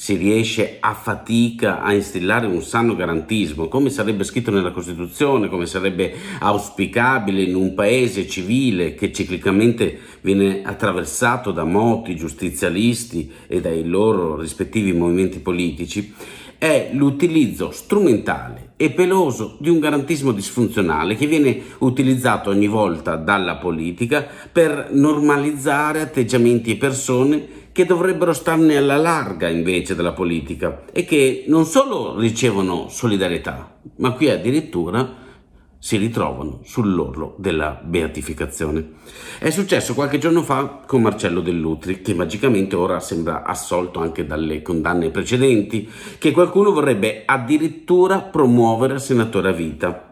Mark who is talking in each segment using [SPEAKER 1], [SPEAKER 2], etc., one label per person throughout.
[SPEAKER 1] si riesce a fatica a instillare un sano garantismo, come sarebbe scritto nella Costituzione, come sarebbe auspicabile in un paese civile che ciclicamente viene attraversato da moti giustizialisti e dai loro rispettivi movimenti politici, è l'utilizzo strumentale e peloso di un garantismo disfunzionale che viene utilizzato ogni volta dalla politica per normalizzare atteggiamenti e persone che dovrebbero starne alla larga invece della politica e che non solo ricevono solidarietà, ma qui addirittura si ritrovano sull'orlo della beatificazione. È successo qualche giorno fa con Marcello Dell'Utri, che magicamente ora sembra assolto anche dalle condanne precedenti, che qualcuno vorrebbe addirittura promuovere a senatore a vita.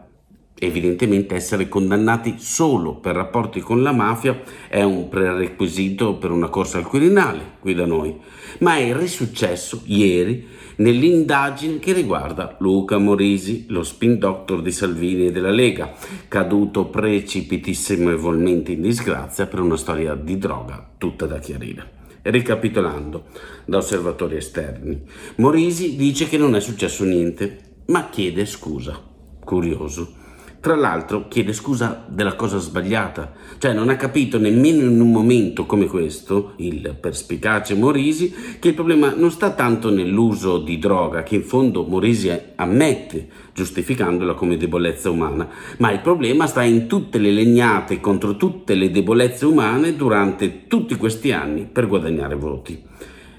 [SPEAKER 1] Evidentemente essere condannati solo per rapporti con la mafia è un prerequisito per una corsa al Quirinale qui da noi, ma è risuccesso ieri nell'indagine che riguarda Luca Morisi, lo spin doctor di Salvini e della Lega, caduto precipitissimamente in disgrazia per una storia di droga tutta da chiarire. Ricapitolando, da osservatori esterni, Morisi dice che non è successo niente, ma chiede scusa. Curioso tra l'altro chiede scusa della cosa sbagliata, cioè non ha capito nemmeno in un momento come questo, il perspicace Morisi, che il problema non sta tanto nell'uso di droga, che in fondo Morisi ammette, giustificandola come debolezza umana, ma il problema sta in tutte le legnate contro tutte le debolezze umane durante tutti questi anni per guadagnare voti.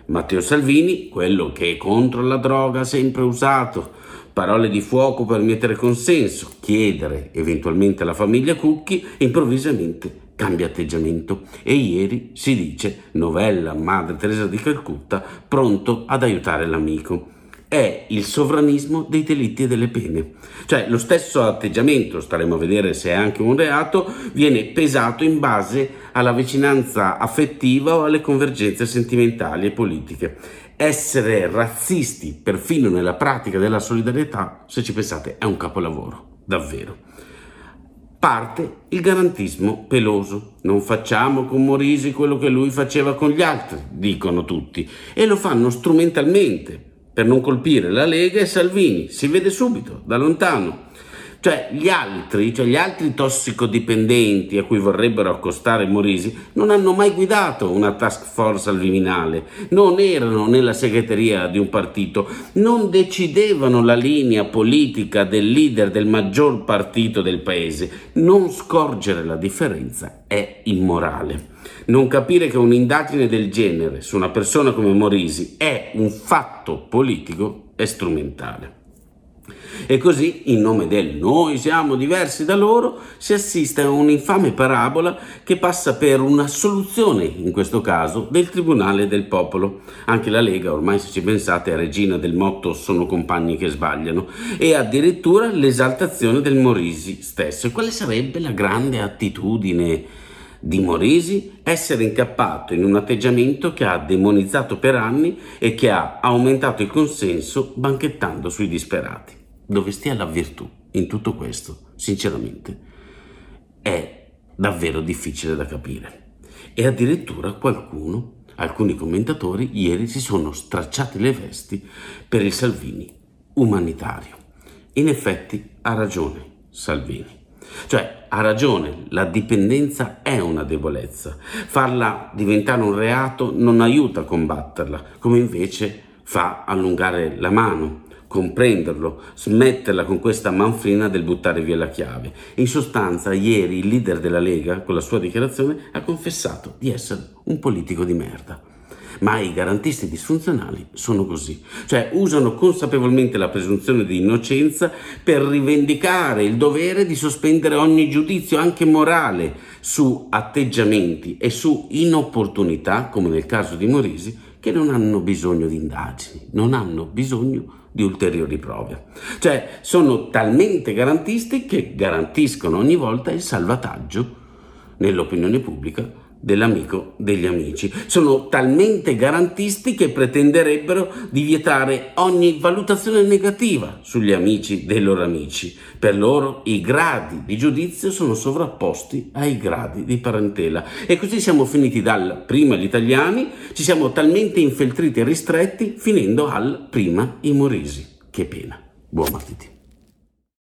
[SPEAKER 1] Matteo Salvini, quello che è contro la droga sempre usato, parole di fuoco per mettere consenso, chiedere eventualmente alla famiglia Cucchi, improvvisamente cambia atteggiamento e ieri si dice novella Madre Teresa di Calcutta pronto ad aiutare l'amico. È il sovranismo dei delitti e delle pene. Cioè lo stesso atteggiamento, staremo a vedere se è anche un reato, viene pesato in base alla vicinanza affettiva o alle convergenze sentimentali e politiche essere razzisti perfino nella pratica della solidarietà, se ci pensate, è un capolavoro, davvero. Parte il garantismo peloso. Non facciamo con Morisi quello che lui faceva con gli altri, dicono tutti, e lo fanno strumentalmente per non colpire la Lega e Salvini. Si vede subito, da lontano. Cioè gli altri, cioè gli altri tossicodipendenti a cui vorrebbero accostare Morisi non hanno mai guidato una task force al Viminale, non erano nella segreteria di un partito, non decidevano la linea politica del leader del maggior partito del paese. Non scorgere la differenza è immorale. Non capire che un'indagine del genere su una persona come Morisi è un fatto politico è strumentale. E così, in nome del noi siamo diversi da loro, si assiste a un'infame parabola che passa per una soluzione, in questo caso, del Tribunale del Popolo. Anche la Lega, ormai se ci pensate, è regina del motto sono compagni che sbagliano, e addirittura l'esaltazione del Morisi stesso. E quale sarebbe la grande attitudine? di Morisi essere incappato in un atteggiamento che ha demonizzato per anni e che ha aumentato il consenso banchettando sui disperati dove stia la virtù in tutto questo, sinceramente, è davvero difficile da capire. E addirittura qualcuno, alcuni commentatori, ieri si sono stracciati le vesti per il Salvini umanitario. In effetti ha ragione Salvini. Cioè, ha ragione, la dipendenza è una debolezza. Farla diventare un reato non aiuta a combatterla, come invece fa allungare la mano, comprenderlo, smetterla con questa manfrina del buttare via la chiave. In sostanza, ieri il leader della Lega, con la sua dichiarazione, ha confessato di essere un politico di merda. Ma i garantisti disfunzionali sono così, cioè usano consapevolmente la presunzione di innocenza per rivendicare il dovere di sospendere ogni giudizio, anche morale, su atteggiamenti e su inopportunità, come nel caso di Morisi, che non hanno bisogno di indagini, non hanno bisogno di ulteriori prove. Cioè sono talmente garantisti che garantiscono ogni volta il salvataggio nell'opinione pubblica dell'amico degli amici. Sono talmente garantisti che pretenderebbero di vietare ogni valutazione negativa sugli amici dei loro amici. Per loro i gradi di giudizio sono sovrapposti ai gradi di parentela. E così siamo finiti dal prima gli italiani, ci siamo talmente infeltriti e ristretti, finendo al prima i moresi. Che pena. Buon martedì.